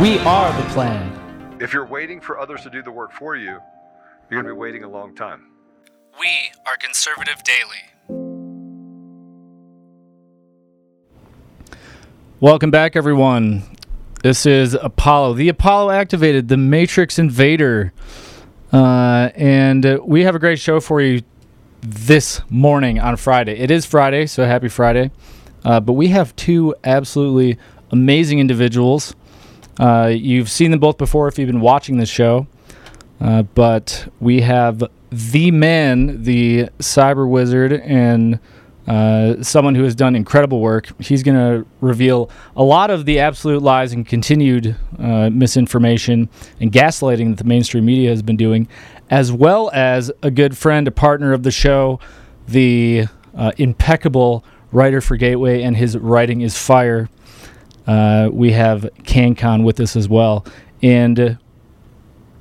We are the plan. If you're waiting for others to do the work for you, you're going to be waiting a long time. We are Conservative Daily. Welcome back, everyone. This is Apollo. The Apollo activated the Matrix Invader. Uh, and uh, we have a great show for you this morning on Friday. It is Friday, so happy Friday. Uh, but we have two absolutely amazing individuals. Uh, you've seen them both before if you've been watching this show. Uh, but we have the man, the cyber wizard, and uh, someone who has done incredible work. He's going to reveal a lot of the absolute lies and continued uh, misinformation and gaslighting that the mainstream media has been doing, as well as a good friend, a partner of the show, the uh, impeccable writer for Gateway, and his writing is fire. Uh, we have Canncon with us as well. And uh,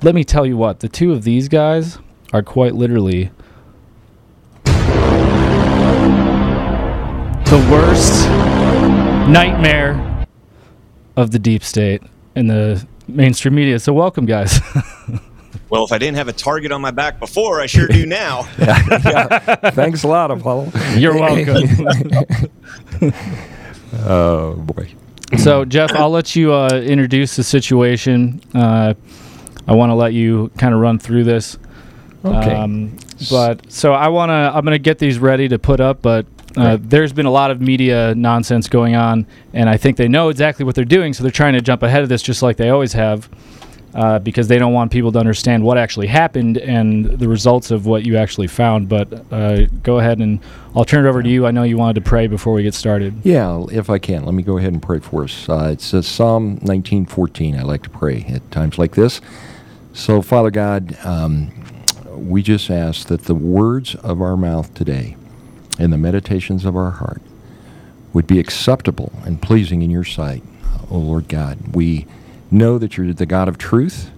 let me tell you what, the two of these guys are quite literally the worst nightmare of the deep state and the mainstream media. So, welcome, guys. Well, if I didn't have a target on my back before, I sure do now. Thanks a lot, Apollo. You're welcome. Oh boy. So, Jeff, I'll let you uh, introduce the situation. Uh, I want to let you kind of run through this. Okay. Um, but so I want to. I'm going to get these ready to put up, but. Uh, there's been a lot of media nonsense going on, and I think they know exactly what they're doing, so they're trying to jump ahead of this just like they always have, uh, because they don't want people to understand what actually happened and the results of what you actually found. But uh, go ahead and I'll turn it over to you. I know you wanted to pray before we get started. Yeah, if I can, let me go ahead and pray for us. Uh, it says Psalm 19:14. I like to pray at times like this. So, Father God, um, we just ask that the words of our mouth today and the meditations of our heart would be acceptable and pleasing in your sight, O Lord God. We know that you're the God of truth,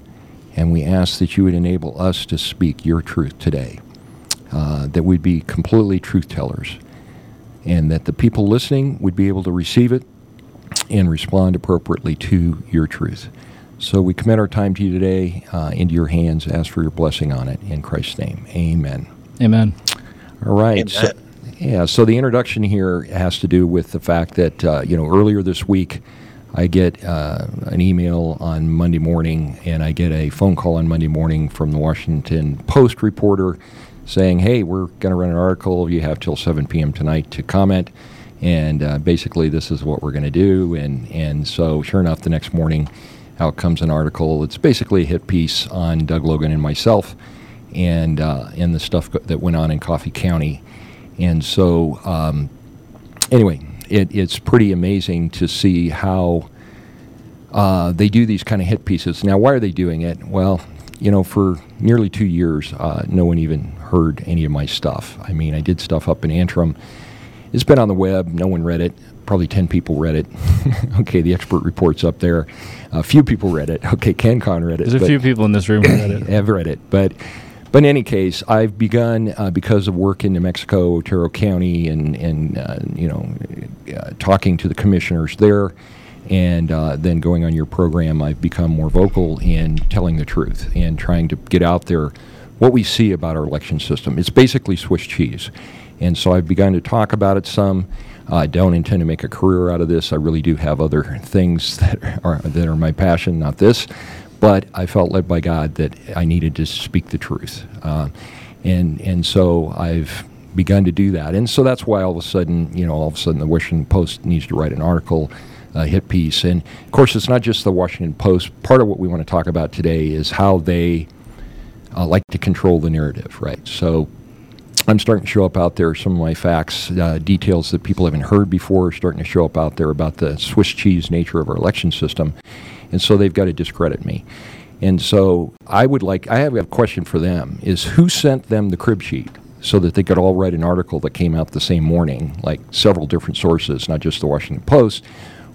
and we ask that you would enable us to speak your truth today, uh, that we'd be completely truth tellers, and that the people listening would be able to receive it and respond appropriately to your truth. So we commit our time to you today uh, into your hands, ask for your blessing on it in Christ's name. Amen. Amen. All right. So, yeah. So the introduction here has to do with the fact that uh, you know earlier this week, I get uh, an email on Monday morning, and I get a phone call on Monday morning from the Washington Post reporter saying, "Hey, we're going to run an article. You have till 7 p.m. tonight to comment." And uh, basically, this is what we're going to do. And and so, sure enough, the next morning, out comes an article. It's basically a hit piece on Doug Logan and myself, and uh, and the stuff that went on in Coffee County. And so, um, anyway, it, it's pretty amazing to see how uh, they do these kind of hit pieces. Now, why are they doing it? Well, you know, for nearly two years, uh, no one even heard any of my stuff. I mean, I did stuff up in Antrim. It's been on the web. No one read it. Probably 10 people read it. okay, the expert report's up there. A few people read it. Okay, Canncon read it. There's a few people in this room who read it. have read it, but but in any case, I've begun uh, because of work in New Mexico, Otero County, and and uh, you know, uh, talking to the commissioners there, and uh, then going on your program, I've become more vocal in telling the truth and trying to get out there what we see about our election system. It's basically Swiss cheese, and so I've begun to talk about it some. I don't intend to make a career out of this. I really do have other things that are that are my passion, not this. But I felt led by God that I needed to speak the truth. Uh, and, and so I've begun to do that. And so that's why all of a sudden, you know, all of a sudden the Washington Post needs to write an article, a hit piece. And of course, it's not just the Washington Post. Part of what we want to talk about today is how they uh, like to control the narrative, right? So I'm starting to show up out there. Some of my facts, uh, details that people haven't heard before, are starting to show up out there about the Swiss cheese nature of our election system, and so they've got to discredit me. And so I would like, I have a question for them: is who sent them the crib sheet so that they could all write an article that came out the same morning, like several different sources, not just the Washington Post,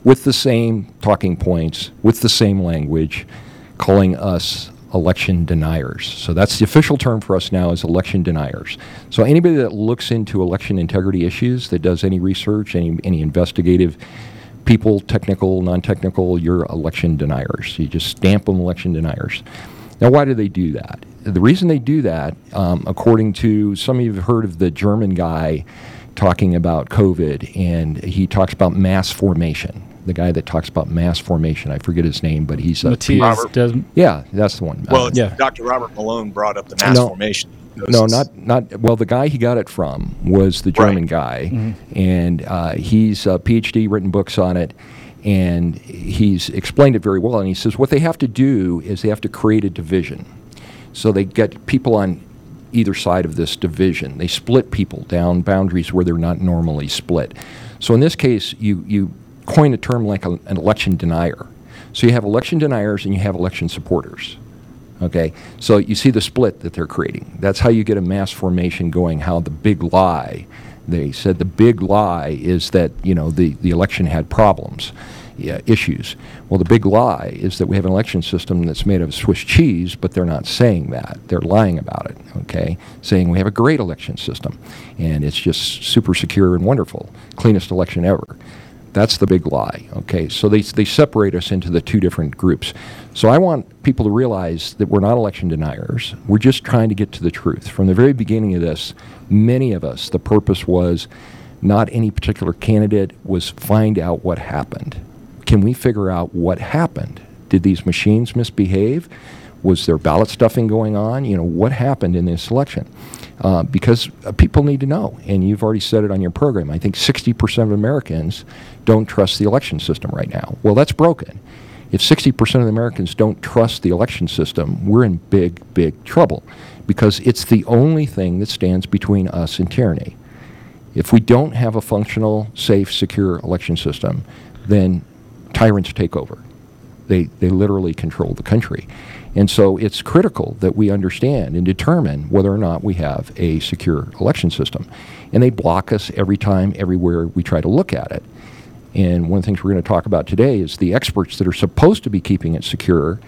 with the same talking points, with the same language, calling us election deniers. So that's the official term for us now is election deniers. So anybody that looks into election integrity issues, that does any research, any any investigative people, technical, non-technical, you're election deniers. You just stamp them election deniers. Now, why do they do that? The reason they do that, um, according to some of you have heard of the German guy talking about COVID, and he talks about mass formation the guy that talks about mass formation. I forget his name, but he's a Mattias Desmet. Yeah, that's the one. Well, uh, yeah. Dr. Robert Malone brought up the mass no, formation. No, not not. Well, the guy he got it from was the German right. guy, Mm-hmm. and uh, he's a PhD, written books on it, and he's explained it very well. And he says what they have to do is they have to create a division, so they get people on either side of this division. They split people down boundaries where they're not normally split. So in this case, you you coin a term like a, an election denier. So you have election deniers and you have election supporters. Okay, so you see the split that they're creating. That's how you get a mass formation going. How the big lie, they said the big lie is that you know the the election had problems, yeah, issues. Well, the big lie is that we have an election system that's made of Swiss cheese, but they're not saying that. They're lying about it. Okay, saying we have a great election system, and it's just super secure and wonderful, cleanest election ever. That's the big lie. Okay, so they, they separate us into the two different groups. So I want people to realize that we're not election deniers. We're just trying to get to the truth. From the very beginning of this, many of us, the purpose was not any particular candidate, was find out what happened. Can we figure out what happened? Did these machines misbehave? Was there ballot stuffing going on? You know, what happened in this election? Uh, because uh, people need to know, and you've already said it on your program. I think 60% of Americans don't trust the election system right now. Well, that's broken. If 60% of Americans don't trust the election system, we're in big, big trouble because it's the only thing that stands between us and tyranny. If we don't have a functional, safe, secure election system, then tyrants take over. They, they literally control the country. And so it's critical that we understand and determine whether or not we have a secure election system. And they block us every time, everywhere we try to look at it. And one of the things we're going to talk about today is the experts that are supposed to be keeping it secure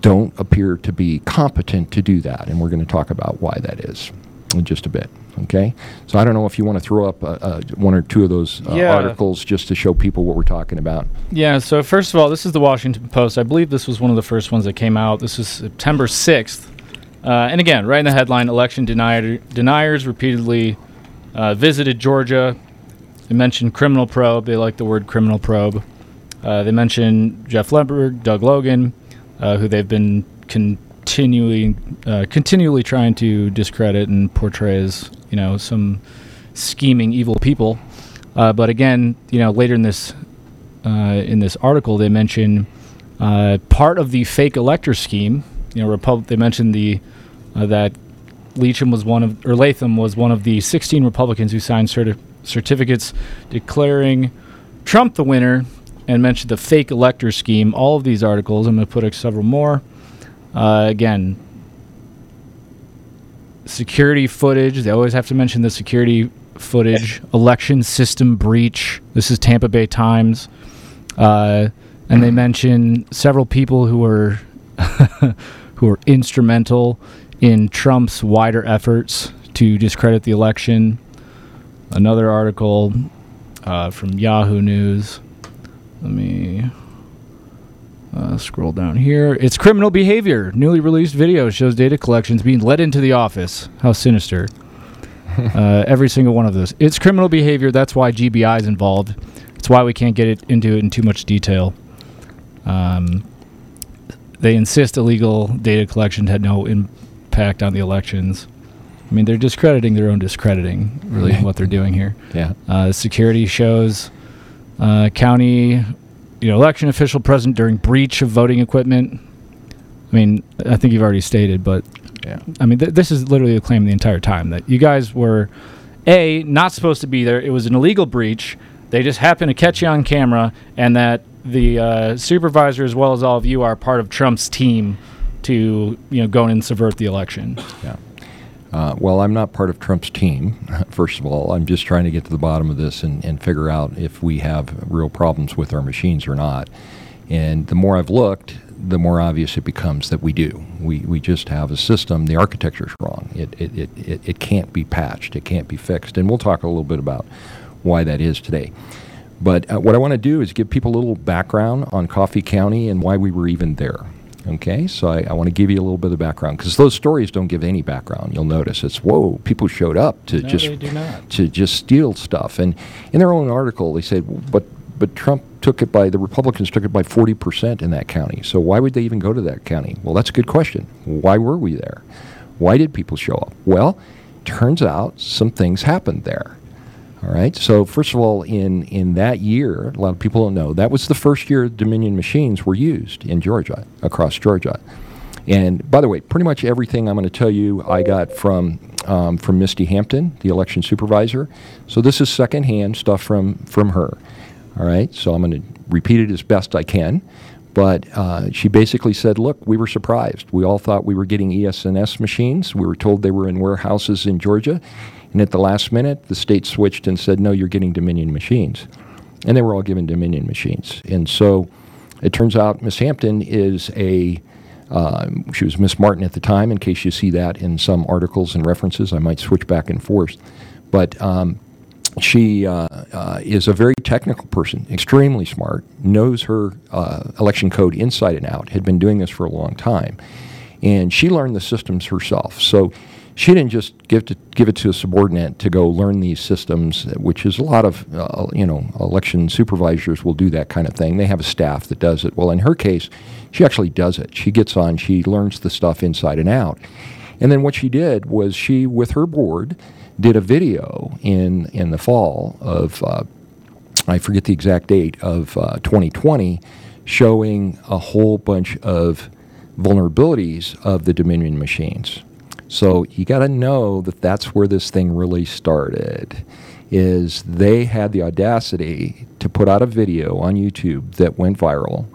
don't appear to be competent to do that. And we're going to talk about why that is in just a bit. Okay, so I don't know if you want to throw up uh, uh, one or two of those uh, Yeah. articles just to show people what we're talking about. Yeah, so first of all, this is the Washington Post. I believe this was one of the first ones that came out. This is September 6th. Uh, and again, right in the headline election denier, deniers repeatedly uh, visited Georgia. They mentioned criminal probe. They like the word criminal probe. Uh, they mentioned Jeff Lenberg, Doug Logan, uh, who they've been continually, uh, continually trying to discredit and portray as, you know, some scheming evil people. Uh, but again, you know, later in this uh, in this article, they mention uh, part of the fake elector scheme. You know, they mentioned the uh, that Leacham was one of, or Latham was one of the 16 Republicans who signed certi- certificates declaring Trump the winner, and mentioned the fake elector scheme. All of these articles, I'm going to put several more. Uh, again, security footage. They always have to mention the security footage. Election system breach. This is Tampa Bay Times. Uh, and they mention several people who were who were instrumental in Trump's wider efforts to discredit the election. Another article uh, from Yahoo News. Let me uh, scroll down here. It's criminal behavior. Newly released video shows data collections being led into the office. How sinister. uh, every single one of those. It's criminal behavior. That's why GBI is involved. It's why we can't get it into it in too much detail. Um, they insist illegal data collection had no impact on the elections. I mean, they're discrediting their own discrediting, really, what they're doing here. Yeah. Uh, security shows uh, county, you know, election official present during breach of voting equipment. I mean, I think you've already stated, but Yeah. I mean, th- this is literally the claim the entire time that you guys were a not supposed to be there. It was an illegal breach. They just happened to catch you on camera, and that the uh, supervisor, as well as all of you, are part of Trump's team to you know go and subvert the election. Yeah. Uh, well, I'm not part of Trump's team, first of all. I'm just trying to get to the bottom of this and, and figure out if we have real problems with our machines or not. And the more I've looked, the more obvious it becomes that we do. We, we just have a system, the architecture's wrong. It, it, it, it, it can't be patched, it can't be fixed. And we'll talk a little bit about why that is today. But uh, what I want to do is give people a little background on Coffee County and why we were even there. Okay, so I, I want to give you a little bit of background because those stories don't give any background. You'll notice it's whoa, people showed up to No, just they do not. to just steal stuff. And in their own article, they said, but but Trump took it by the Republicans took it by forty percent in that county. So why would they even go to that county? Well, that's a good question. Why were we there? Why did people show up? Well, turns out some things happened there. All right. So first of all, in in that year, a lot of people don't know that was the first year Dominion machines were used in Georgia, across Georgia. And by the way, pretty much everything I'm going to tell you, I got from um, from Misty Hampton, the election supervisor. So this is secondhand stuff from from her. All right. So I'm going to repeat it as best I can. But uh, she basically said, "Look, we were surprised. We all thought we were getting ES&S machines. We were told they were in warehouses in Georgia." And at the last minute, the state switched and said, no, you're getting Dominion machines. And they were all given Dominion machines. And so it turns out Miss Hampton is a, uh, she was Miss Martin at the time, in case you see that in some articles and references. I might switch back and forth. But um, she uh, uh, is a very technical person, extremely smart, knows her uh, election code inside and out, had been doing this for a long time. And she learned the systems herself. So she didn't just give to give it to a subordinate to go learn these systems, which is a lot of uh, you know election supervisors will do that kind of thing. They have a staff that does it. Well, in her case, she actually does it. She gets on, she learns the stuff inside and out, and then what she did was she, with her board, did a video in in the fall of uh, I forget the exact date of uh, 2020, showing a whole bunch of vulnerabilities of the Dominion machines. So you got to know that that's where this thing really started. Is they had the audacity to put out a video on YouTube that went viral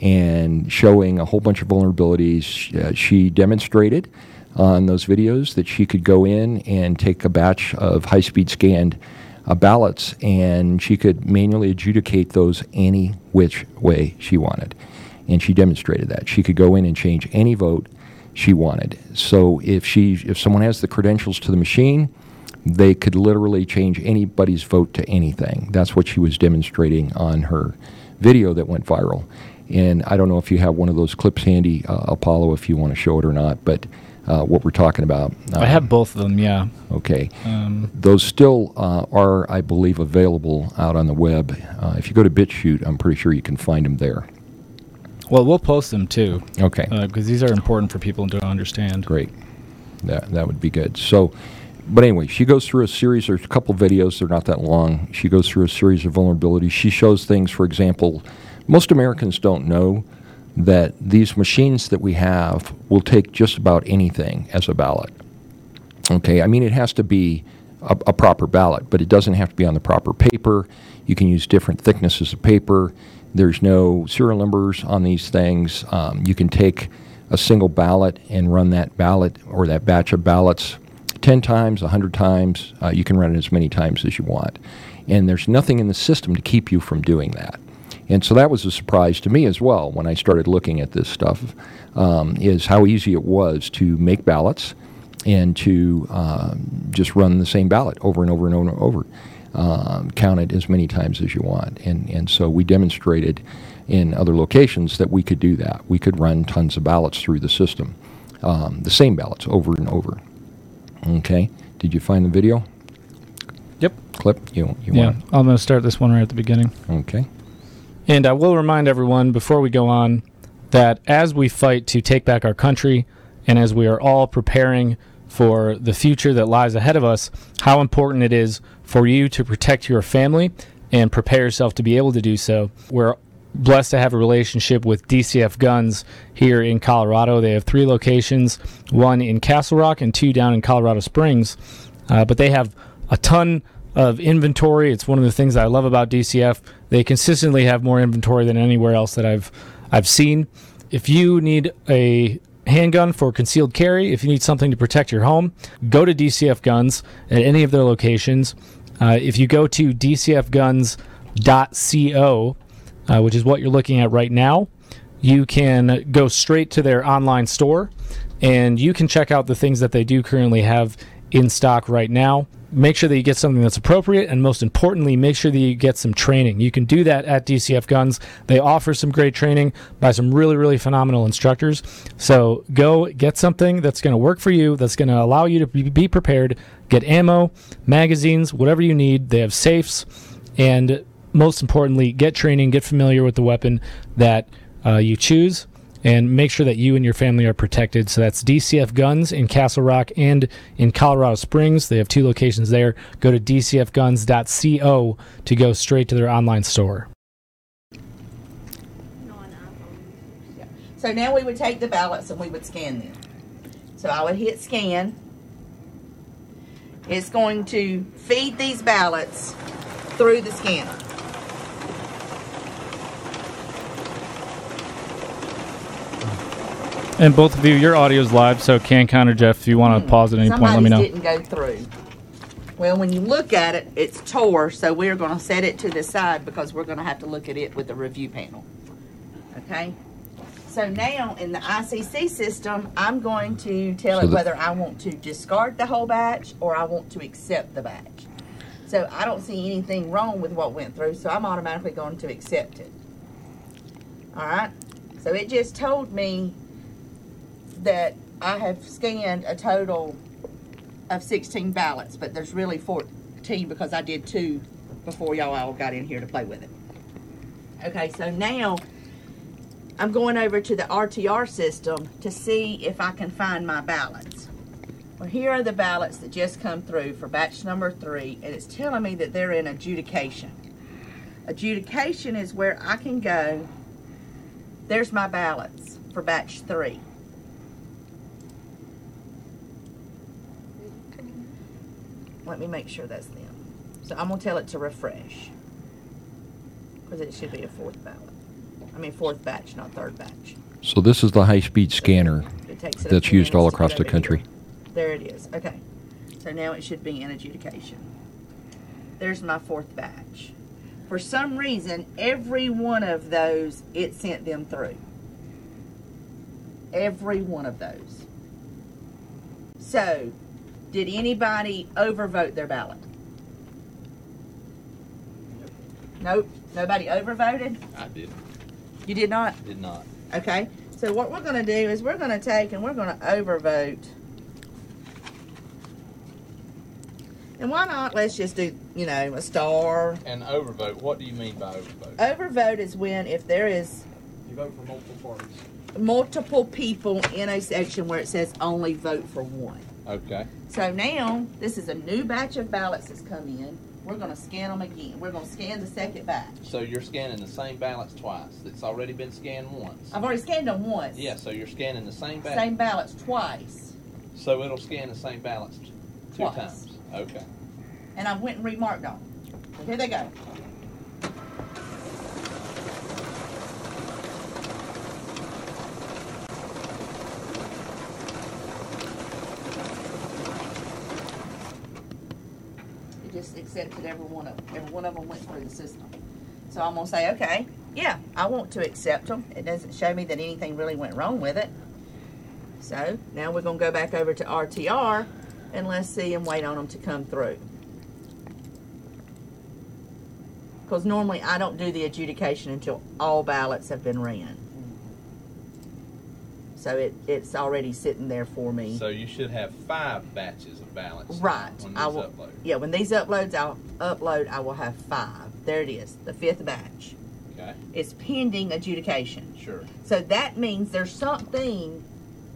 and showing a whole bunch of vulnerabilities. Uh, she demonstrated on those videos that she could go in and take a batch of high-speed scanned uh, ballots and she could manually adjudicate those any which way she wanted. And she demonstrated that. She could go in and change any vote she wanted. So if she if someone has the credentials to the machine, they could literally change anybody's vote to anything. That's what she was demonstrating on her video that went viral. And I don't know if you have one of those clips handy, uh, Apollo, if you want to show it or not, but uh, what we're talking about. I have both of them. Yeah. Okay. Um, Those still uh, are, I believe, available out on the web. Uh, if you go to BitChute, I'm pretty sure you can find them there. Well, we'll post them too Okay. Uh, because these are important for people to understand. Great. That that would be good. So, but anyway, she goes through a series. There's a couple videos. They're not that long. She goes through a series of vulnerabilities. She shows things. For example, most Americans don't know that these machines that we have will take just about anything as a ballot. Okay, I mean it has to be a, a proper ballot, but it doesn't have to be on the proper paper. You can use different thicknesses of paper. There's no serial numbers on these things. Um, you can take a single ballot and run that ballot or that batch of ballots 10 times, 100 times. Uh, you can run it as many times as you want. And there's nothing in the system to keep you from doing that. And so that was a surprise to me as well when I started looking at this stuff, um, is how easy it was to make ballots and to um, just run the same ballot over and over and over and over. Um, count it as many times as you want. And, and so we demonstrated in other locations that we could do that. We could run tons of ballots through the system, um, the same ballots over and over. Okay. Did you find the video Yep. clip? You, you Yeah. want? I'm going to start this one right at the beginning. Okay. And I will remind everyone before we go on that as we fight to take back our country and as we are all preparing for the future that lies ahead of us, how important it is for you to protect your family and prepare yourself to be able to do so. We're blessed to have a relationship with DCF Guns here in Colorado. They have three locations one in Castle Rock and two down in Colorado Springs. Uh, but they have a ton of inventory. It's one of the things I love about DCF. They consistently have more inventory than anywhere else that I've I've seen. If you need a handgun for concealed carry, if you need something to protect your home, go to DCF Guns at any of their locations. Uh, if you go to dcfguns.co, uh, which is what you're looking at right now, you can go straight to their online store and you can check out the things that they do currently have in stock right now. Make sure that you get something that's appropriate, and most importantly, make sure that you get some training. You can do that at DCF Guns. They offer some great training by some really, really phenomenal instructors. So go get something that's going to work for you, that's going to allow you to be prepared. Get ammo, magazines, whatever you need. They have safes, and most importantly, get training, get familiar with the weapon that uh, you choose and make sure that you and your family are protected. So that's DCF Guns in Castle Rock and in Colorado Springs. They have two locations there. Go to dcfguns.co to go straight to their online store. So now we would take the ballots and we would scan them. So I would hit scan. It's going to feed these ballots through the scanner. And both of you, your audio is live, so can counter Jeff if you want to hmm. pause at any point. Let me know. Didn't go through. Well, when you look at it, it's tore, so we're going to set it to the side because we're going to have to look at it with the review panel. Okay? So now in the ICC system, I'm going to tell So it the- whether I want to discard the whole batch or I want to accept the batch. So I don't see anything wrong with what went through, so I'm automatically going to accept it. All right? So it just told me that I have scanned a total of 16 ballots, but there's really 14 because I did two before y'all all got in here to play with it. Okay, so now I'm going over to the RTR system to see if I can find my ballots. Well, here are the ballots that just come through for batch number three, and it's telling me that they're in adjudication. Adjudication is where I can go. There's my ballots for batch three. Let me make sure that's them. So I'm gonna tell it to refresh. Because it should be a fourth ballot. I mean, fourth batch, not third batch. So this is the high-speed scanner It takes it a that's used all across the country. here. There it is. Okay. So now it should be in adjudication. There's my fourth batch. For some reason, every one of those, it sent them through. Every one of those. So, did anybody overvote their ballot? Nope. Nobody overvoted? I did. You did not? Did not. Okay, so what we're gonna do is we're gonna take and we're gonna overvote. And why not, let's just do, you know, a star. And overvote. What do you mean by overvote? Overvote is when if there is You vote for multiple parties. multiple people in a section where it says only vote for one. Okay. So now, this is a new batch of ballots that's come in. We're gonna scan them again. We're gonna scan the second batch. So you're scanning the same ballots twice. That's already been scanned once. I've already scanned them once. Yeah, so you're scanning the same ballot. Same ballots twice. So it'll scan the same ballots two Twice. times. Okay. And I went and remarked on them. Here they go. It just accepted every one of. Every one of them went through the system. So I'm gonna say, okay, yeah, I want to accept them. It doesn't show me that anything really went wrong with it. So now we're gonna go back over to RTR and let's see and wait on them to come through. Because normally I don't do the adjudication until all ballots have been ran. So it, it's already sitting there for me. So you should have five batches of ballots. Right. I will, upload. Yeah, when these uploads, I'll upload, I will have five. There it is, the fifth batch. Okay. It's pending adjudication. Sure. So that means there's something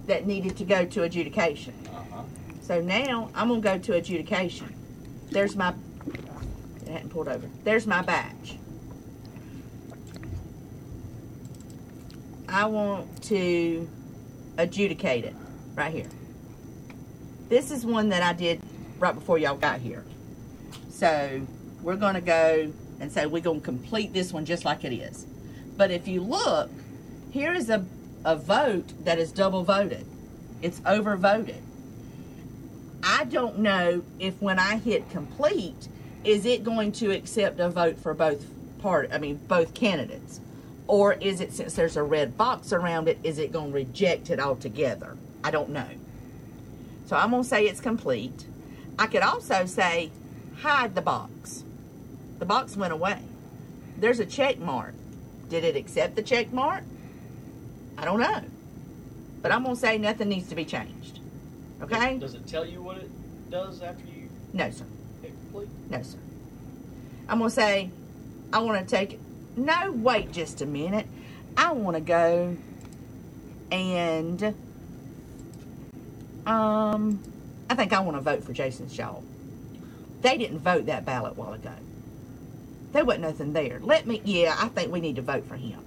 that needed to go to adjudication. Uh-huh. So now I'm gonna go to adjudication. There's my, it hadn't pulled over. There's my batch. I want to adjudicate it right here. This is one that I did right before y'all got here. So we're gonna go and say we're gonna complete this one just like it is. But if you look, here is a, a vote that is double voted. It's over voted. I don't know if when I hit complete, is it going to accept a vote for both part I mean both candidates? Or is it since there's a red box around it, is it going to reject it altogether? I don't know. So I'm going to say it's complete. I could also say hide the box. The box went away. There's a check mark. Did it accept the check mark? I don't know. But I'm going to say nothing needs to be changed. Okay? Does it tell you what it does after you No, sir. complete? No, sir. I'm going to say, I want to take it. No, wait just a minute. I want to go and, um, I think I want to vote for Jason Shaw. They didn't vote that ballot while ago. There wasn't nothing there. Let me, yeah, I think we need to vote for him.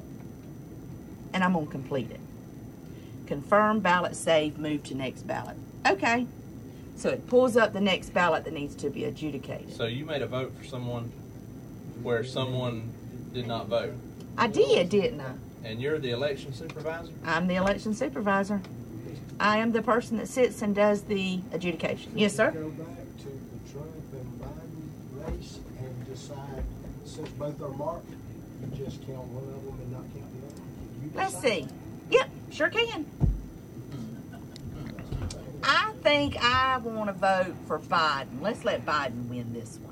And I'm going to complete it. Confirm ballot save, move to next ballot. Okay. So it pulls up the next ballot that needs to be adjudicated. So you made a vote for someone where someone did not vote, I did, didn't I? and you're the election supervisor. I'm the election supervisor. I am the person that sits and does the adjudication. Yes, sir. Go back to the Trump and Biden race and decide, since both are marked, you just count one of them and not count the other. Let's see. Yep, sure can. I think I want to vote for Biden. Let's let Biden win this one.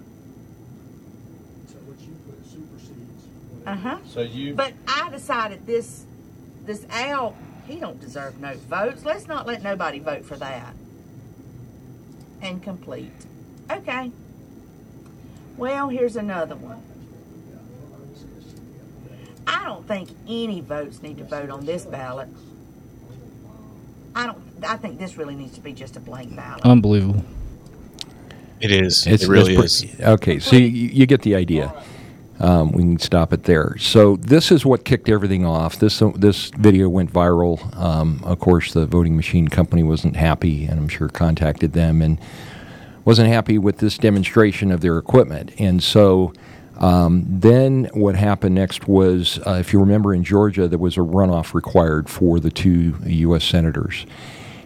So what you put supersedes. Uh huh. So you. But I decided this, this Al, he don't deserve no votes. Let's not let nobody vote for that. And complete. Okay. Well, here's another one. I don't think any votes need to vote on this ballot. I don't. I think this really needs to be just a blank ballot. Unbelievable. It is. It's, it really is. Okay, so you, you get the idea. Um, we can stop it there. So this is what kicked everything off. This this video went viral. Um, of course, the voting machine company wasn't happy, and I'm sure contacted them and wasn't happy with this demonstration of their equipment. And so um, then what happened next was, uh, if you remember, in Georgia there was a runoff required for the two U.S. senators.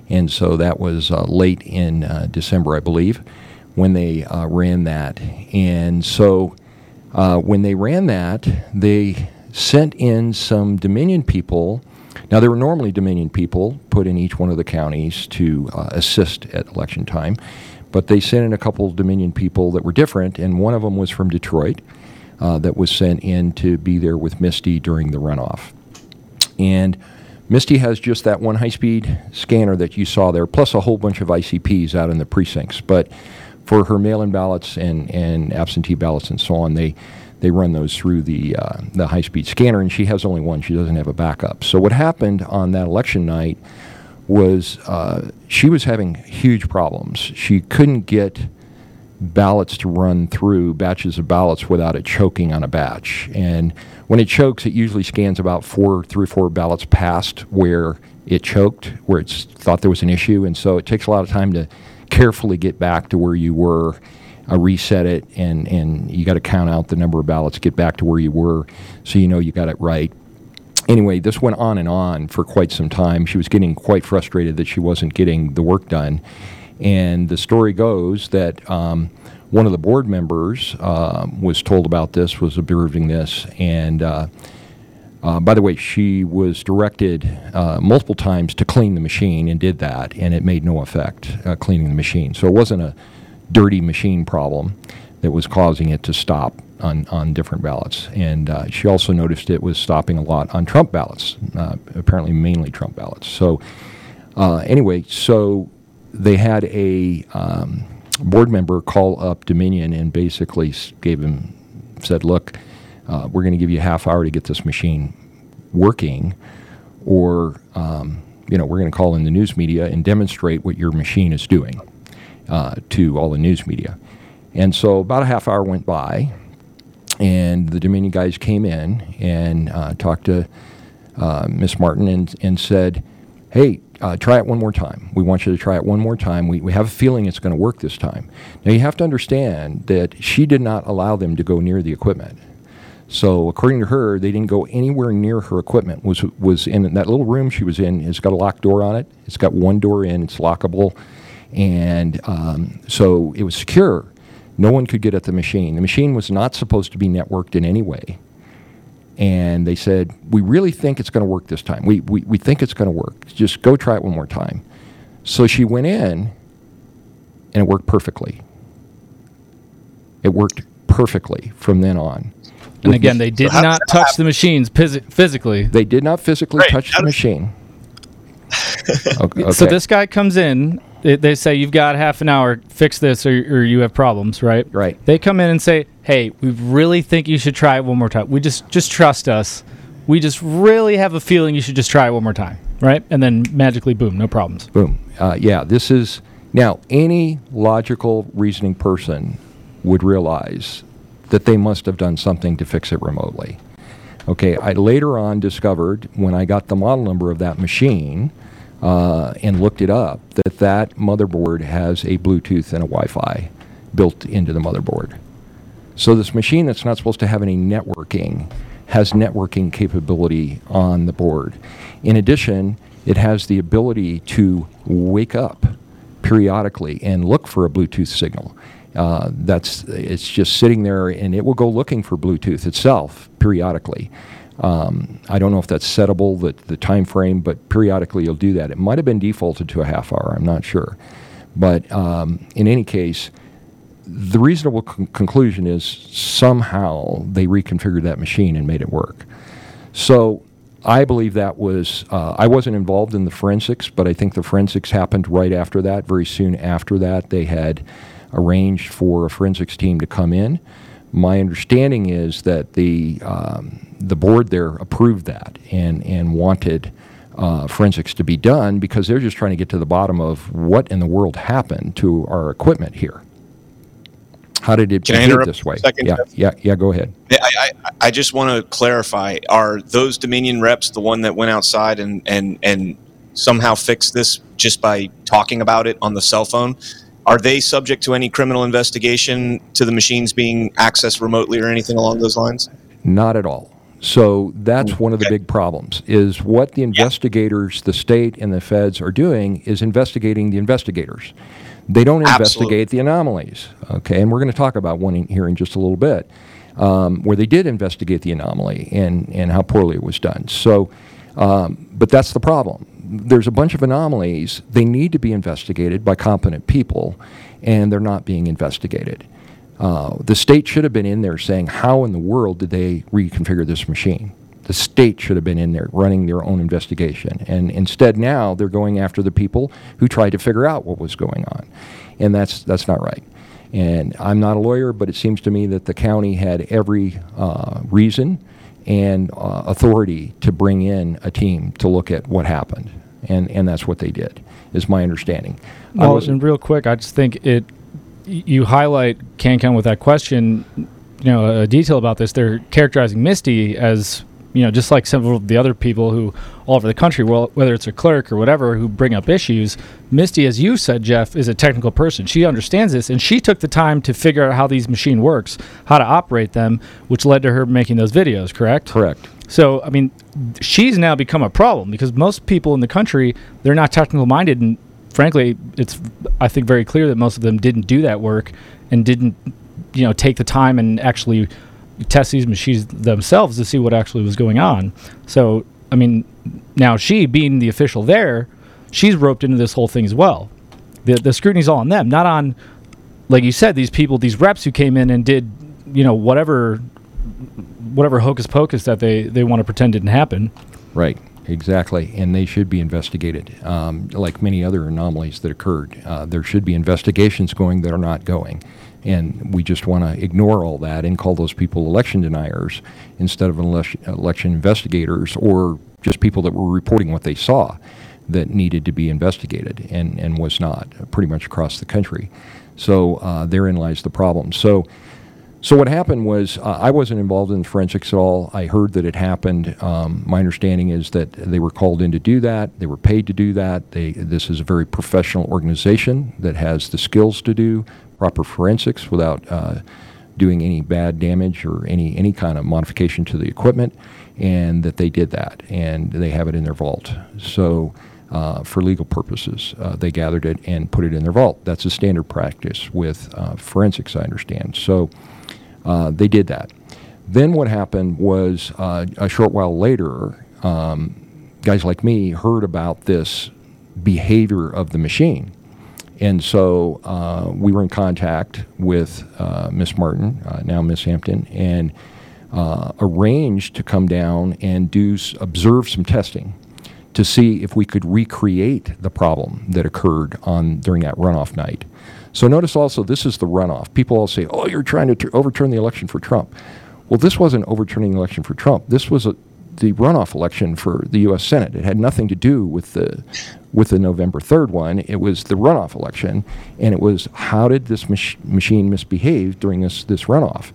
And so that was uh, late in uh, December, I believe, when they uh, ran that. And so uh, when they ran that, they sent in some Dominion people. Now, there were normally Dominion people put in each one of the counties to uh, assist at election time, but they sent in a couple of Dominion people that were different, and one of them was from Detroit uh, that was sent in to be there with Misty during the runoff. And Misty has just that one high speed scanner that you saw there, plus a whole bunch of ICPs out in the precincts. But for her mail in ballots and, and absentee ballots and so on, they, they run those through the, uh, the high speed scanner, and she has only one. She doesn't have a backup. So, what happened on that election night was uh, she was having huge problems. She couldn't get ballots to run through batches of ballots without it choking on a batch. And when it chokes, it usually scans about four, three or four ballots past where it choked, where it's thought there was an issue. And so it takes a lot of time to carefully get back to where you were, uh, reset it, and, and you got to count out the number of ballots, get back to where you were so you know you got it right. Anyway, this went on and on for quite some time. She was getting quite frustrated that she wasn't getting the work done. And the story goes that um, one of the board members uh, was told about this, was observing this, and uh, uh, by the way, she was directed uh, multiple times to clean the machine and did that, and it made no effect uh, cleaning the machine. So it wasn't a dirty machine problem that was causing it to stop on, on different ballots. And uh, she also noticed it was stopping a lot on Trump ballots, uh, apparently mainly Trump ballots. So uh, anyway, so they had a um, board member call up Dominion and basically gave him said, "Look, uh, we're going to give you a half hour to get this machine working, or um, you know, we're going to call in the news media and demonstrate what your machine is doing uh, to all the news media. And so about a half hour went by, and the Dominion guys came in and uh, talked to uh, Miss Martin and, and said, hey, uh, try it one more time. We want you to try it one more time. We, we have a feeling it's going to work this time. Now, you have to understand that she did not allow them to go near the equipment. So, according to her, they didn't go anywhere near her equipment. Was was in that little room she was in. It's got a locked door on it. It's got one door in. It's lockable, and um, so it was secure. No one could get at the machine. The machine was not supposed to be networked in any way. And they said, We really think it's going to work this time. We, we, we think it's going to work. Just go try it one more time. So she went in, and it worked perfectly. It worked perfectly from then on. And again, they did not touch the machines phys- physically. They did not physically touch the machine. okay. So this guy comes in. They, they say you've got half an hour. Fix this, or, or you have problems. Right. Right. They come in and say, "Hey, we really think you should try it one more time. We just just trust us. We just really have a feeling you should just try it one more time." Right. And then magically, boom, no problems. Boom. Uh, yeah. This is now any logical reasoning person would realize that they must have done something to fix it remotely. Okay, I later on discovered when I got the model number of that machine uh, and looked it up that that motherboard has a Bluetooth and a Wi-Fi built into the motherboard. So this machine that's not supposed to have any networking has networking capability on the board. In addition, it has the ability to wake up periodically and look for a Bluetooth signal. Uh, that's it's just sitting there, and it will go looking for Bluetooth itself periodically. Um, I don't know if that's settable, the, the time frame, but periodically you'll do that. It might have been defaulted to a half hour. I'm not sure, but um, in any case, the reasonable con- conclusion is somehow they reconfigured that machine and made it work. So I believe that was, uh, I wasn't involved in the forensics, but I think the forensics happened right after that. Very soon after that, they had arranged for a forensics team to come in. My understanding is that the, um, the board there approved that and, and wanted uh, forensics to be done because they're just trying to get to the bottom of what in the world happened to our equipment here. How did it Can behave this way? yeah, yeah, yeah. Go ahead. I, I, I just want to clarify: Are those Dominion reps the one that went outside and and and somehow fixed this just by talking about it on the cell phone? Are they subject to any criminal investigation to the machines being accessed remotely or anything along those lines? Not at all. So that's one of the big problems is what the investigators, the state and the feds are doing is investigating the investigators. They don't investigate the anomalies. Okay, and we're going to talk about one in here in just a little bit, um, where they did investigate the anomaly and, and how poorly it was done. So, um, but that's the problem. There's a bunch of anomalies. They need to be investigated by competent people, and they're not being investigated. Uh, the state should have been in there saying, how in the world did they reconfigure this machine? The state should have been in there running their own investigation. And instead, now they're going after the people who tried to figure out what was going on. And that's, that's not right. And I'm not a lawyer, but it seems to me that the county had every uh, reason and uh, authority to bring in a team to look at what happened. And, and that's what they did, is my understanding. Well, wasn't- and real quick, I just think it. You highlight Canncon with that question. You know, a detail about this. They're characterizing Misty as you know, just like several of the other people who all over the country, well, whether it's a clerk or whatever, who bring up issues. Misty, as you said, Jeff, is a technical person. She understands this, and she took the time to figure out how these machine works, how to operate them, which led to her making those videos. Correct. Correct. So, I mean, she's now become a problem because most people in the country they're not technical minded, and frankly, it's I think very clear that most of them didn't do that work and didn't, you know, take the time and actually test these machines themselves to see what actually was going on. So, I mean, now she being the official there, she's roped into this whole thing as well. The the scrutiny's all on them, not on, like you said, these people, these reps who came in and did, you know, whatever whatever hocus pocus that they, they want to pretend didn't happen. Right, exactly. And they should be investigated, um, like many other anomalies that occurred. Uh, there should be investigations going that are not going. And we just want to ignore all that and call those people election deniers instead of election, investigators or just people that were reporting what they saw that needed to be investigated and, and was not, pretty much across the country. So uh, therein lies the problem. So, so what happened was uh, I wasn't involved in forensics at all. I heard that it happened. Um, my understanding is that they were called in to do that. They were paid to do that. They, this is a very professional organization that has the skills to do proper forensics without uh, doing any bad damage or any any kind of modification to the equipment, and that they did that and they have it in their vault. So. Uh, for legal purposes, uh, they gathered it and put it in their vault. That's a standard practice with uh, forensics, I understand. So uh, they did that. Then what happened was uh, a short while later, um, guys like me heard about this behavior of the machine. And so uh, we were in contact with uh, Miss Martin, uh, now Miss Hampton, and arranged to come down and do observe some testing to see if we could recreate the problem that occurred on during that runoff night. So notice also this is the runoff. People all say, "Oh, you're trying to t- overturn the election for Trump." Well, this wasn't overturning the election for Trump. This was a, the runoff election for the U.S. Senate. It had nothing to do with the with the November 3rd one. It was the runoff election, and it was how did this mach- machine misbehave during this this runoff.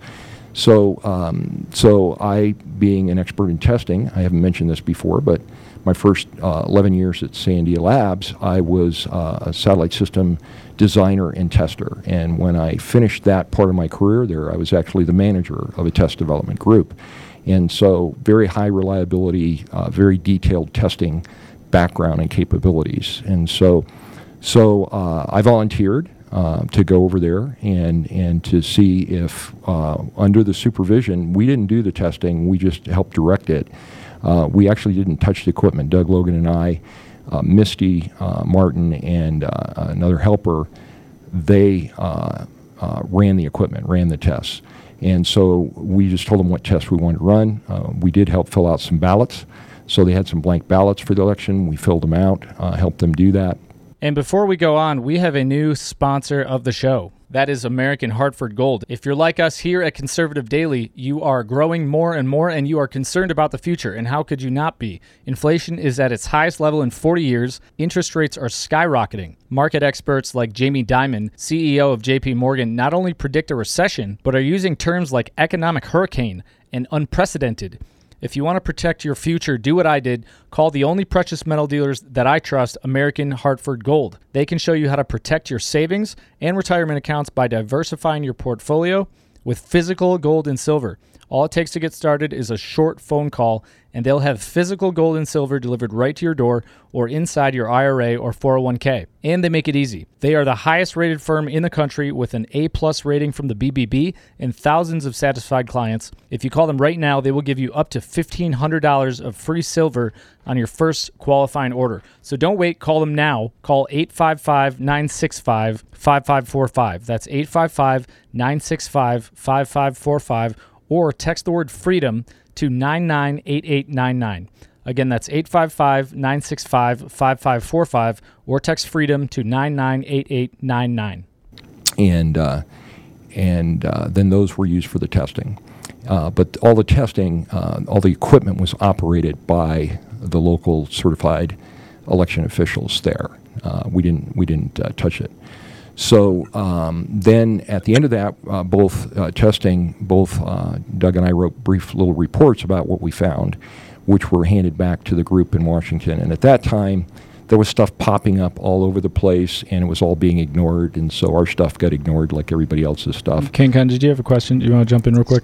So, um, so I, being an expert in testing, I haven't mentioned this before, but my first uh, 11 years at Sandia Labs, I was uh, a satellite system designer and tester. And when I finished that part of my career there, I was actually the manager of a test development group. And so, very high reliability, uh, very detailed testing background and capabilities. And so, so uh, I volunteered uh, to go over there and and to see if uh, under the supervision we didn't do the testing, we just helped direct it. Uh, we actually didn't touch the equipment. Doug Logan and I, Uh, Misty uh, Martin, and uh, another helper, they uh, ran the equipment, ran the tests. And so we just told them what tests we wanted to run. we did help fill out some ballots. So they had some blank ballots for the election. We filled them out, uh, helped them do that. And before we go on, we have a new sponsor of the show. That is American Hartford Gold. If you're like us here at Conservative Daily, you are growing more and more and you are concerned about the future. And how could you not be? Inflation is at its highest level in 40 years. Interest rates are skyrocketing. Market experts like Jamie Dimon, CEO of JP Morgan, not only predict a recession, but are using terms like economic hurricane and unprecedented. If you want to protect your future, do what I did. Call the only precious metal dealers that I trust, American Hartford Gold. They can show you how to protect your savings and retirement accounts by diversifying your portfolio with physical gold and silver. All it takes to get started is a short phone call, and they'll have physical gold and silver delivered right to your door or inside your IRA or 401k. And they make it easy. They are the highest rated firm in the country with an A plus rating from the BBB and thousands of satisfied clients. If you call them right now, they will give you up to $1,500 of free silver on your first qualifying order. So don't wait, call them now. Call 855 965 5545. That's 855 965 5545 or text the word freedom to 998899. Again, that's 855 965 5545 or text freedom to 998899. And, uh, and uh, then those were used for the testing. Uh, but all the testing, uh, all the equipment was operated by the local certified election officials there. Uh, we didn't, we didn't uh, touch it. So um, then at the end of that, uh, both uh, testing, both uh, Doug and I wrote brief little reports about what we found, which were handed back to the group in Washington. And at that time, there was stuff popping up all over the place, and it was all being ignored. And so our stuff got ignored like everybody else's stuff. King Khan, did you have a question? Do you want to jump in real quick?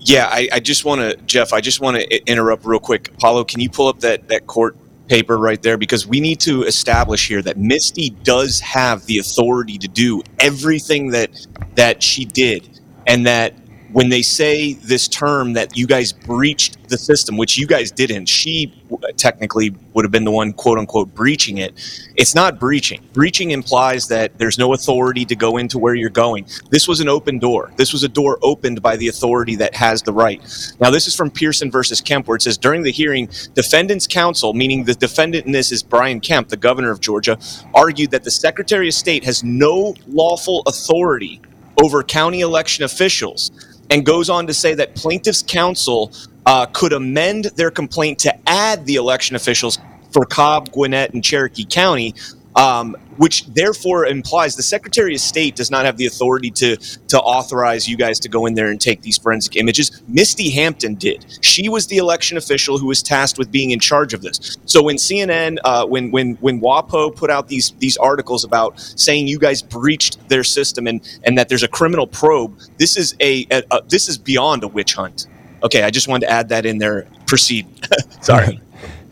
Yeah, I, I just want to, Jeff. I just want to interrupt real quick. Apollo, can you pull up that that court paper right there because we need to establish here that Misty does have the authority to do everything that that she did and that when they say this term that you guys breached the system, which you guys didn't, she technically would have been the one, quote unquote, breaching it. It's not breaching. Breaching implies that there's no authority to go into where you're going. This was an open door. This was a door opened by the authority that has the right. Now, this is from Pearson versus Kemp, where it says during the hearing, defendant's counsel, meaning the defendant in this is Brian Kemp, the governor of Georgia, argued that the Secretary of State has no lawful authority over county election officials and goes on to say that plaintiffs' counsel uh, could amend their complaint to add the election officials for Cobb, Gwinnett, and Cherokee County, um, which therefore implies the Secretary of State does not have the authority to to authorize you guys to go in there and take these forensic images. Misty Hampton did. She was the election official who was tasked with being in charge of this. So when CNN, uh, when when when WAPO put out these these articles about saying you guys breached their system and and that there's a criminal probe, this is a, a, a this is beyond a witch hunt. Okay, I just wanted to add that in there. Proceed. Sorry.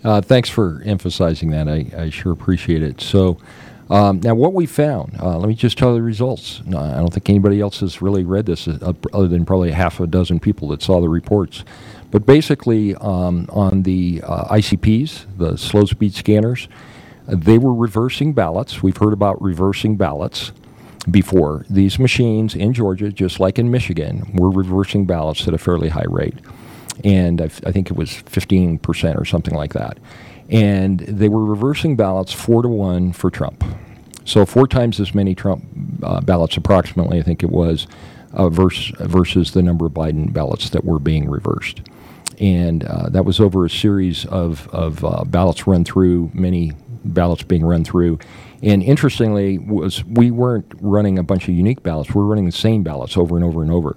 Uh, thanks for emphasizing that. I, I sure appreciate it. So, um, now what we found, uh, let me just tell the results. No, I don't think anybody else has really read this uh, other than probably half a dozen people that saw the reports. But basically, um, on the uh, ICPs, the slow speed scanners, they were reversing ballots. We've heard about reversing ballots before. These machines in Georgia, just like in Michigan, were reversing ballots at a fairly high rate and I, I think it was 15% or something like that. And they were reversing ballots four to one for Trump. So four times as many Trump uh, ballots, approximately, I think it was, uh, versus, versus the number of Biden ballots that were being reversed. And uh, that was over a series of, of uh, ballots run through, many ballots being run through. And interestingly, was we weren't running a bunch of unique ballots. We we're running the same ballots over and over and over.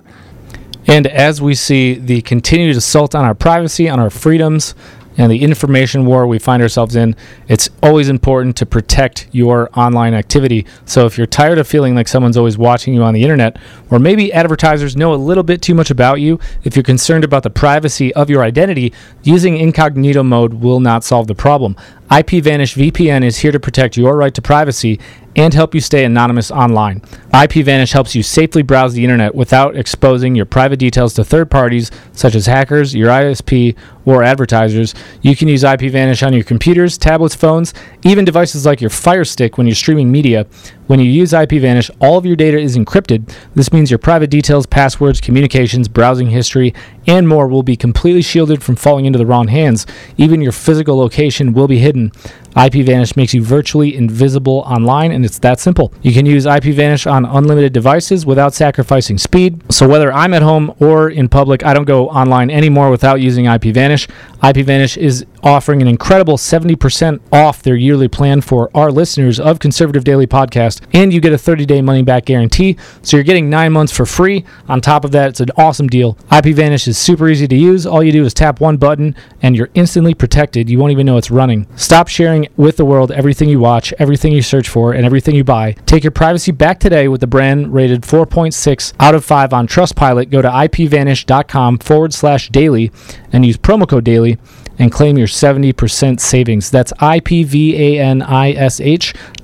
And as we see the continued assault on our privacy, on our freedoms, and the information war we find ourselves in, it's always important to protect your online activity. So if you're tired of feeling like someone's always watching you on the internet, or maybe advertisers know a little bit too much about you, if you're concerned about the privacy of your identity, using incognito mode will not solve the problem. IPVanish VPN is here to protect your right to privacy and help you stay anonymous online. IPVanish helps you safely browse the internet without exposing your private details to third parties such as hackers, your ISP, or advertisers. You can use IPVanish on your computers, tablets, phones, even devices like your Fire Stick when you're streaming media. When you use IPVanish, all of your data is encrypted. This means your private details, passwords, communications, browsing history, and more will be completely shielded from falling into the wrong hands. Even your physical location will be hidden. IPVanish makes you virtually invisible online, and it's that simple. You can use IPVanish on unlimited devices without sacrificing speed. So whether I'm at home or in public, I don't go online anymore without using IPVanish. IPVanish is offering an incredible 70% off their yearly plan for our listeners of Conservative Daily Podcast, and you get a 30-day money-back guarantee. So you're getting nine months for free. On top of that, it's an awesome deal. IPVanish is super easy to use. All you do is tap one button, and you're instantly protected. You won't even know it's running. Stop sharing with the world everything you watch, everything you search for, and everything you buy. Take your privacy back today with the brand rated 4.6 out of 5 on Trustpilot. Go to ipvanish.com forward slash daily and use promo code daily and claim your 70% savings. That's ipvanish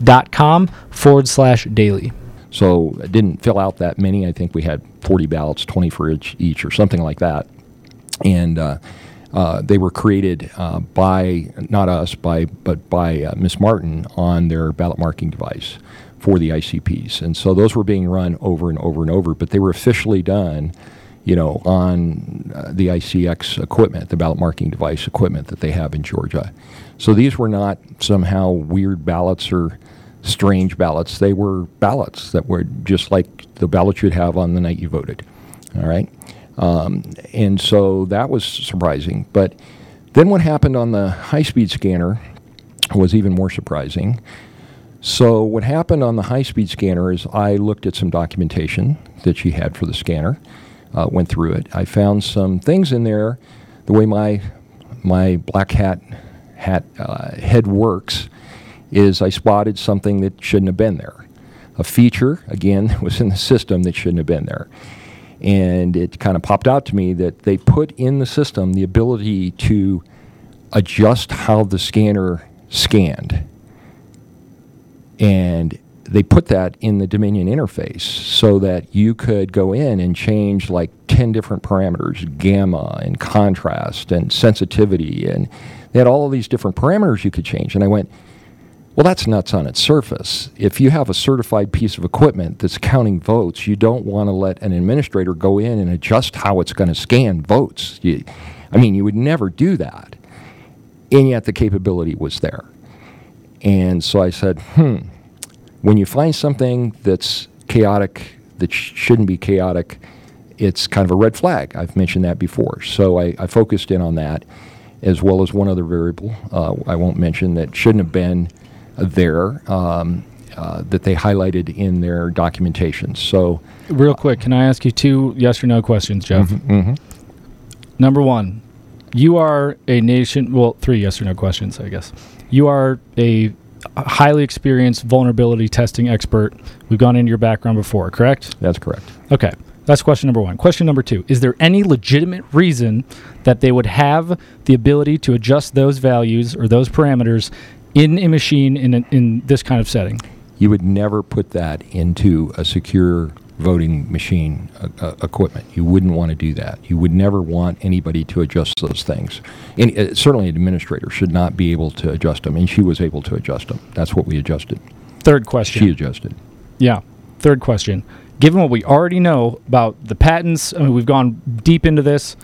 dot com forward slash daily. So I didn't fill out that many. I think we had 40 ballots, 20 for each, each or something like that. And uh, uh, they were created uh, by, not us, by but by uh, Miss Martin on their ballot marking device for the ICPs. And so those were being run over and over and over, but they were officially done you know, on uh, the ICX equipment, the ballot marking device equipment that they have in Georgia. So these were not somehow weird ballots or strange ballots. They were ballots that were just like the ballots you'd have on the night you voted. All right. Um, and so that was surprising. But then what happened on the high speed scanner was even more surprising. So, what happened on the high speed scanner is I looked at some documentation that she had for the scanner, uh, went through it. I found some things in there, the way my, my black hat, hat uh, head works is I spotted something that shouldn't have been there. A feature, again, was in the system that shouldn't have been there. And it kind of popped out to me that they put in the system the ability to adjust how the scanner scanned. And they put that in the Dominion interface so that you could go in and change like 10 different parameters gamma and contrast and sensitivity. And they had all of these different parameters you could change. And I went, well, that's nuts on its surface. If you have a certified piece of equipment that's counting votes, you don't want to let an administrator go in and adjust how it's going to scan votes. You, I mean, you would never do that. And yet the capability was there. And so I said, hmm, when you find something that's chaotic that sh- shouldn't be chaotic, it's kind of a red flag. I've mentioned that before. So I, I focused in on that, as well as one other variable uh, I won't mention that shouldn't have been there um, uh, that they highlighted in their documentation. So, Real quick, can I ask you two yes or no questions, Jeff? mhm. Number one, you are a nation. Well, three yes or no questions, I guess. You are a highly experienced vulnerability testing expert. We've gone into your background before, correct? that's correct. Okay. That's question number one. Question number two Is there any legitimate reason that they would have the ability to adjust those values or those parameters in a machine in, a, in this kind of setting? You would never put that into a secure voting machine uh, uh, equipment. You wouldn't want to do that. You would never want anybody to adjust those things. And uh, certainly, an administrator should not be able to adjust them, and she was able to adjust them. That's what we adjusted. Third question. She adjusted. Yeah. Third question. Given what we already know about the patents, I mean, we've gone deep into this,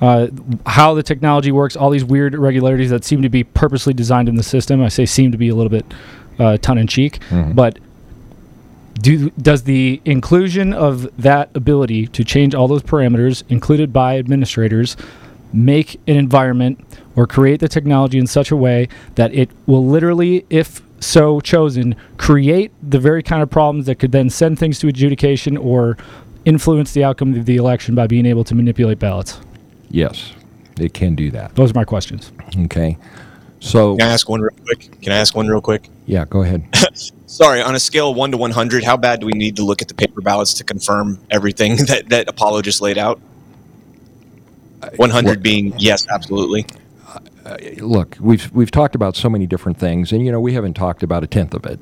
uh, how the technology works, all these weird irregularities that seem to be purposely designed in the system. I say seem to be a little bit uh, tongue in cheek, but do does the inclusion of that ability to change all those parameters included by administrators make an environment or create the technology in such a way that it will literally if so chosen create the very kind of problems that could then send things to adjudication or influence the outcome of the election by being able to manipulate ballots Yes, it can do that. those are my questions Okay. So, Can I ask one real quick? Can I ask one real quick? yeah, go ahead. Sorry, on a scale of one to one hundred, how bad do we need to look at the paper ballots to confirm everything that that Apollo just laid out? One hundred being yes, absolutely. look, we've we've talked about so many different things, and you know we haven't talked about a tenth of it.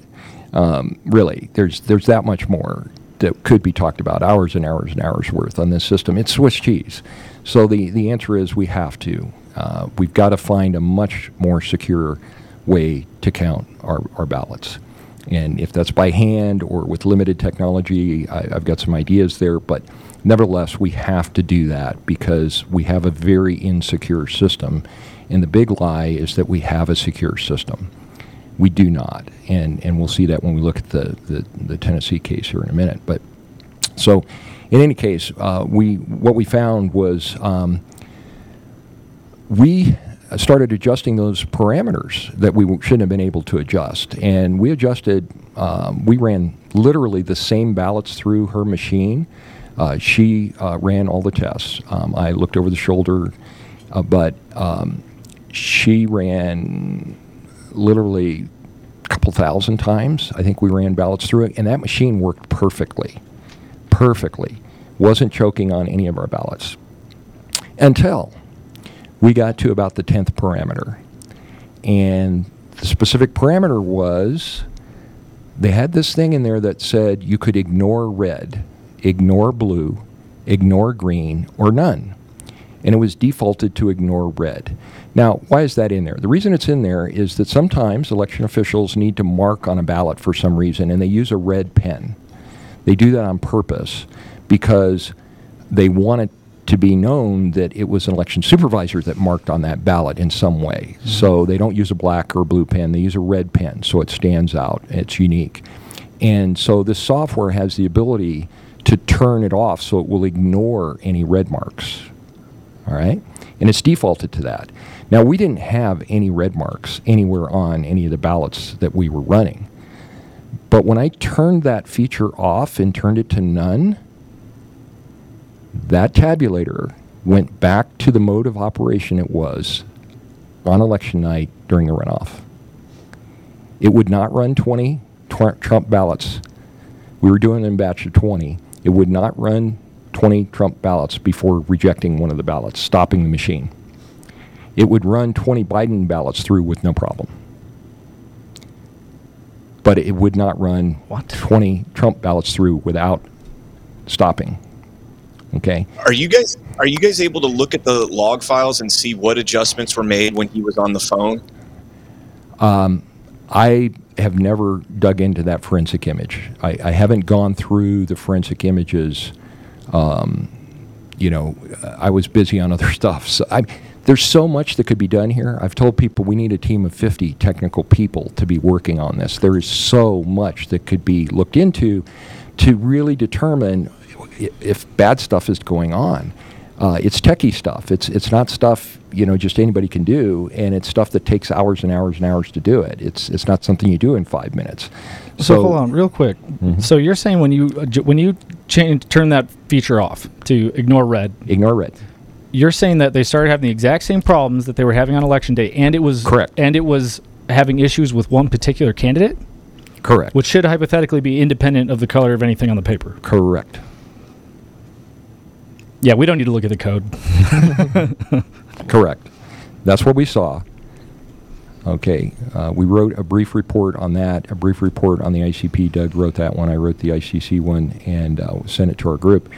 Um, really, there's there's that much more that could be talked about, hours and hours and hours worth on this system. It's Swiss cheese. So the the answer is we have to. Uh, we've got to find a much more secure way to count our, our ballots. And if that's by hand or with limited technology, I, I've got some ideas there. But nevertheless, we have to do that because we have a very insecure system. And the big lie is that we have a secure system. We do not. And, and we'll see that when we look at the, the, the Tennessee case here in a minute. But so, in any case, uh, we what we found was um, we started adjusting those parameters that we shouldn't have been able to adjust. And we adjusted, um, we ran literally the same ballots through her machine. Uh, she uh, ran all the tests. Um, I looked over the shoulder, uh, but um, she ran literally a couple thousand times. I think we ran ballots through it, and that machine worked perfectly. Perfectly. Wasn't choking on any of our ballots. Until we got to about the 10th parameter. And the specific parameter was they had this thing in there that said you could ignore red, ignore blue, ignore green, or none. And it was defaulted to ignore red. Now, why is that in there? The reason it's in there is that sometimes election officials need to mark on a ballot for some reason, and they use a red pen. They do that on purpose because they want it to be known that it was an election supervisor that marked on that ballot in some way. Mm-hmm. So they don't use a black or blue pen, they use a red pen so it stands out, it's unique. And so this software has the ability to turn it off so it will ignore any red marks. All right? And it's defaulted to that. Now, we didn't have any red marks anywhere on any of the ballots that we were running. But when I turned that feature off and turned it to none, that tabulator went back to the mode of operation it was on election night during the runoff. It would not run 20 tr- Trump ballots. We were doing it in batch of 20. It would not run 20 Trump ballots before rejecting one of the ballots, stopping the machine. It would run 20 Biden ballots through with no problem. But it would not run What? 20 Trump ballots through without stopping. Okay? Are you guys are you guys able to look at the log files and see what adjustments were made when he was on the phone? I have never dug into that forensic image. I, I haven't gone through the forensic images. Um, you know, I was busy on other stuff. So I, there's so much that could be done here. I've told people we need a team of 50 technical people to be working on this. There is so much that could be looked into to really determine if bad stuff is going on. Uh, it's techie stuff. It's it's not stuff you know just anybody can do, and it's stuff that takes hours and hours and hours to do it. It's it's not something you do in five minutes. So, hold on, real quick. Mhm. So you're saying when you uh, when you change turn that feature off to ignore red, Ignore red. you're saying that they started having the exact same problems that they were having on election day, and it was Correct. and it was having issues with one particular candidate, Correct. which should hypothetically be independent of the color of anything on the paper. Correct. Yeah, we don't need to look at the code. Correct. That's what we saw. Okay, uh, we wrote a brief report on that, a brief report on the ICP. Doug wrote that one. I wrote the ICC one and uh, sent it to our group.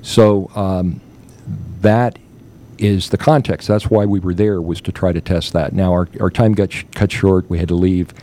So um, that is the context. That's why we were there was to try to test that. Now our, our time got sh- cut short. We had to leave,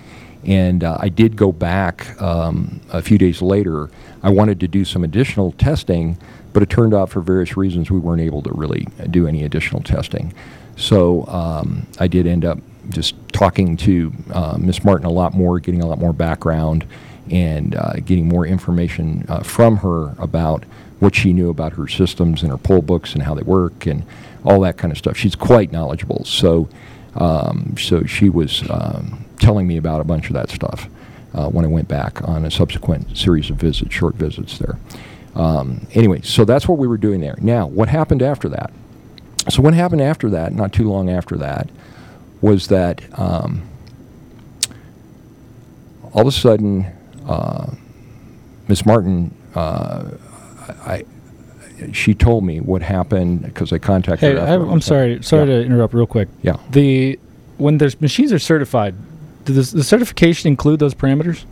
and uh, I did go back um, a few days later. I wanted to do some additional testing, but it turned out for various reasons we weren't able to really do any additional testing. So um, I did end up just talking to uh, Miss Martin a lot more, getting a lot more background, and uh, getting more information uh, from her about what she knew about her systems and her poll books and how they work and all that kind of stuff. She's quite knowledgeable. So, um, so she was um, telling me about a bunch of that stuff uh, when I went back on a subsequent series of visits, short visits there. Um, anyway, so that's what we were doing there. Now, what happened after that? So, what happened after that, not too long after that, was that um, all of a sudden, uh, Miss Martin, uh, I, she told me what happened because I contacted Hey, her. I. I'm sorry. Sorry Yeah. to interrupt real quick. Yeah. The when there's machines are certified, does the certification include those parameters?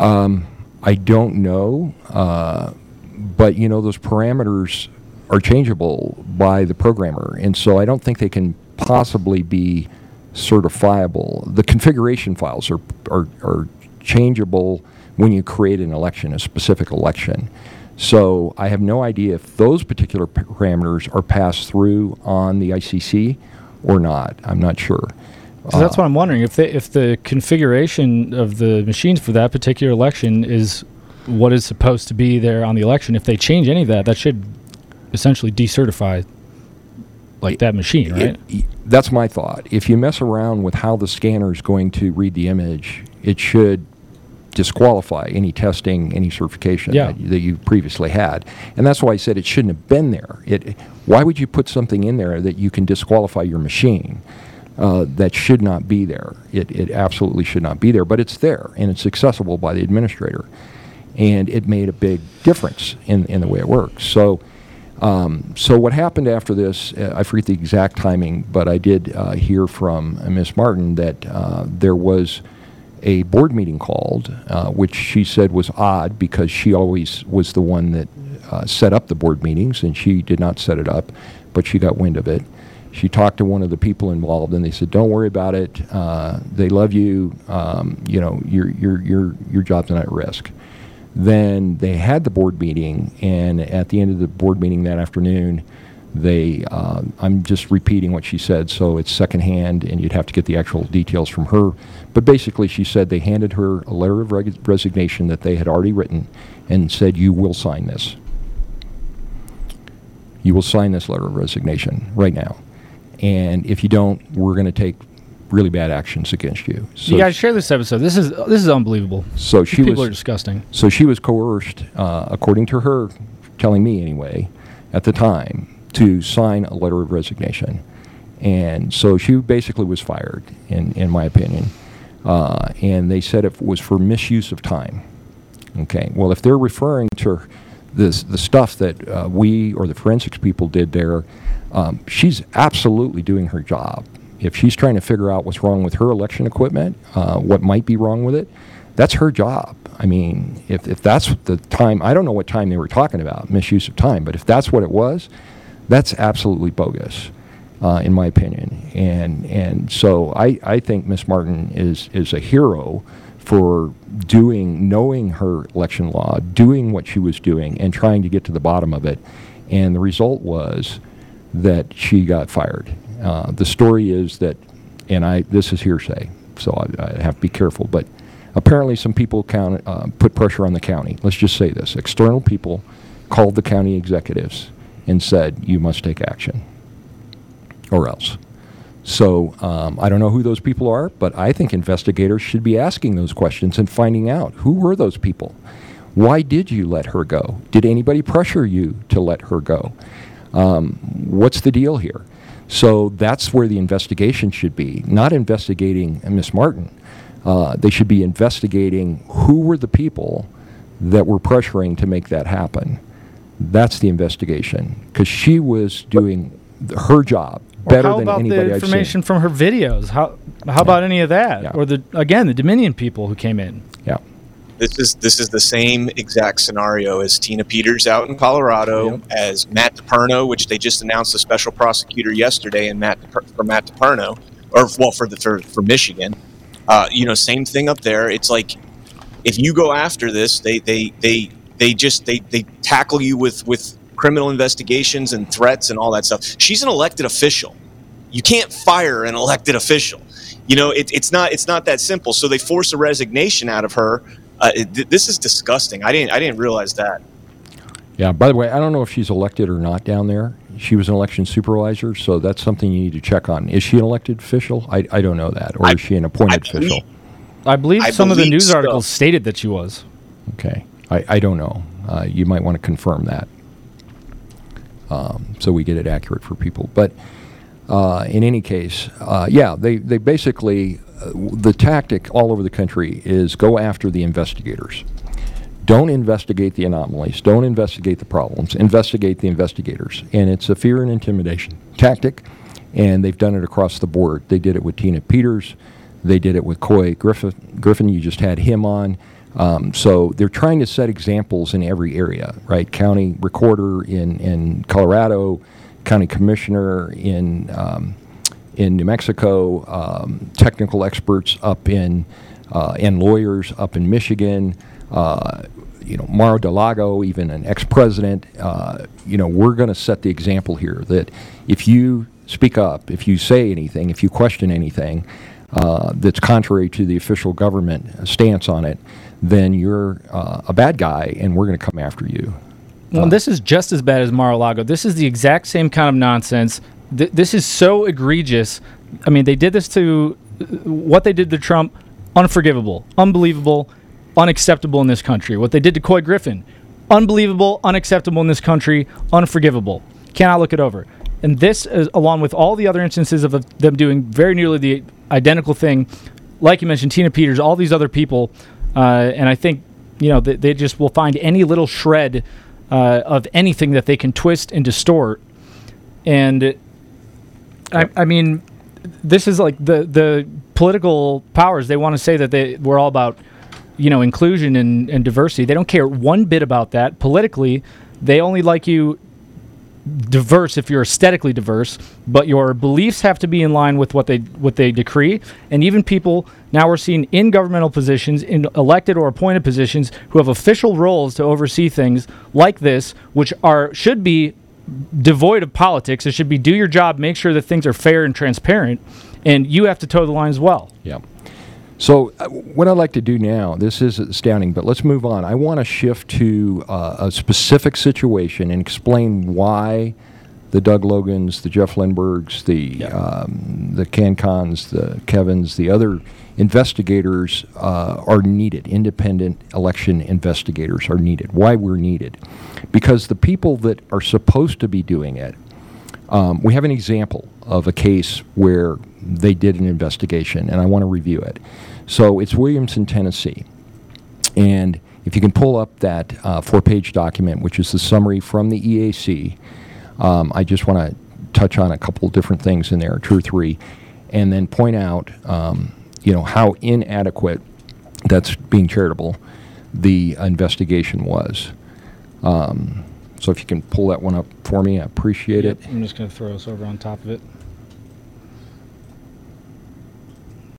Um, I don't know, uh, but you know those parameters are changeable by the programmer, and so I don't think they can possibly be certifiable. The configuration files are are, are changeable when you create an election, a specific election. So I have no idea if those particular parameters are passed through on the ICC or not. I'm not sure. 'Cause that's what I'm wondering if the if the configuration of the machines for that particular election is what is supposed to be there on the election. If they change any of that, that should essentially decertify like that machine, right? It- that's my thought. If you mess around with how the scanner is going to read the image, it should disqualify any testing, any certification Yeah. that, that you previously had. And that's why I said it shouldn't have been there. It, why would you put something in there that you can disqualify your machine? Uh, that should not be there. It, it absolutely should not be there, but it's there and it's accessible by the administrator. And it made a big difference in, in the way it works. So, um, so what happened after this, uh, I forget the exact timing, but I did uh, hear from uh, Ms. Martin that uh, there was a board meeting called, uh, which she said was odd because she always was the one that set up the board meetings and she did not set it up, but she got wind of it. She talked to one of the people involved and they said, "Don't worry about it. Uh, they love you. Um, you know, your your your your job's not at risk." Then they had the board meeting, and at the end of the board meeting that afternoon, they uh, I'm just repeating what she said, so it's secondhand, and you'd have to get the actual details from her. But basically, she said they handed her a letter of resignation that they had already written, and said, "You will sign this. You will sign this letter of resignation right now, and if you don't, we're going to take really bad actions against you." So you guys share this episode. This is this is unbelievable. so she People was are disgusting. So she was coerced, uh, according to her, telling me anyway, at the time, to sign a letter of resignation, and so she basically was fired, in in my opinion, uh, and they said it was for misuse of time. Okay, well, if they're referring to this the stuff that uh, we or the forensics people did there, um, she's absolutely doing her job. If she's trying to figure out what's wrong with her election equipment, uh, what might be wrong with it, that's her job. I mean, if, if that's the time, I don't know what time they were talking about, misuse of time, but if that's what it was, that's absolutely bogus, uh, in my opinion. And and so I, I think Miss Martin is is a hero for doing, knowing her election law, doing what she was doing, and trying to get to the bottom of it. And the result was that she got fired. Uh, the story is that, and I this is hearsay, so I, I have to be careful, but Apparently, some people count, uh, put pressure on the county. Let's just say this external people called the county executives and said, you must take action or else. So um, I don't know who those people are, but I think investigators should be asking those questions and finding out who were those people. Why did you let her go? Did anybody pressure you to let her go? Um, what's the deal here? So that's where the investigation should be, not investigating Miss Martin. Uh, they should be investigating who were the people that were pressuring to make that happen. That's the investigation because she was doing her job Or better than anybody the I've seen. information from her videos? How how about any of that? Yeah. Or the again the Dominion people who came in? Yeah. This is this is the same exact scenario as Tina Peters out in Colorado, as Matt DePerno, which they just announced a special prosecutor yesterday, and Matt DePer- for Matt DePerno, or well for the for, for Michigan. Uh, you know, same thing up there. It's like if you go after this, they they they they just they they tackle you with with criminal investigations and threats and all that stuff. She's an elected official. You can't fire an elected official. You know, it, it's not it's not that simple. So they force a resignation out of her. Uh, it, this is disgusting. I didn't I didn't realize that. Yeah, by the way, I don't know if she's elected or not down there. She was an election supervisor, so that's something you need to check on. Is she an elected official? I, I don't know that. Or is she an appointed official? I believe I some of the news so. articles stated that she was. Okay. I, I don't know. Uh, you might want to confirm that um, so we get it accurate for people. But uh, in any case, uh, yeah, they, they basically, uh, the tactic all over the country is go after the investigators. Don't investigate the anomalies. Don't investigate the problems. Investigate the investigators. And it's a fear and intimidation tactic, and they've done it across the board. They did it with Tina Peters. They did it with Couy Griffin. Griffin, you just had him on. Um, so they're trying to set examples in every area, right? County recorder in, in Colorado, county commissioner in um, in New Mexico, um, technical experts up in uh, and lawyers up in Michigan. Uh, you know, Mar-a-Lago, even an ex-president. Uh, you know, we're going to set the example here that if you speak up, if you say anything, if you question anything uh, that's contrary to the official government stance on it, then you're uh, a bad guy, and we're going to come after you. Well, this is just as bad as Mar-a-Lago. This is the exact same kind of nonsense. Th- this is so egregious. I mean, they did this to what they did to Trump, unforgivable, unbelievable, unacceptable in this country. What they did to Couy Griffin, unbelievable, unacceptable in this country, unforgivable. Cannot look it over. And this, is, along with all the other instances of them doing very nearly the identical thing, like you mentioned, Tina Peters, all these other people, uh, and I think you know they, they just will find any little shred uh, of anything that they can twist and distort. And I, I mean, this is like the the political powers. They want to say that they we're all about you know inclusion and, and diversity. They don't care one bit about that politically. They only like you diverse if you're aesthetically diverse, but your beliefs have to be in line with what they what they decree. And even people now we're seeing in governmental positions, in elected or appointed positions, who have official roles to oversee things like this, which are should be devoid of politics. It should be do your job, make sure that things are fair and transparent, and you have to toe the line as well. Yeah. So uh, what I'd like to do now, this is astounding, but let's move on. I want to shift to uh, a specific situation and explain why the Doug Logans, the Jeff Lenbergs, the um, the Canncons, the Kevins, the other investigators uh, are needed. Independent election investigators are needed. Why we're needed? Because the people that are supposed to be doing it um, we have an example of a case where they did an investigation, and I want to review it. So it's Williamson, Tennessee. And if you can pull up that uh, four page document, which is the summary from the EAC, um, I just want to touch on a couple different things in there, two or three, and then point out um, you know, how inadequate, that's being charitable, the investigation was. Um, so if you can pull that one up for me, I appreciate it. I'm just going to throw us over on top of it.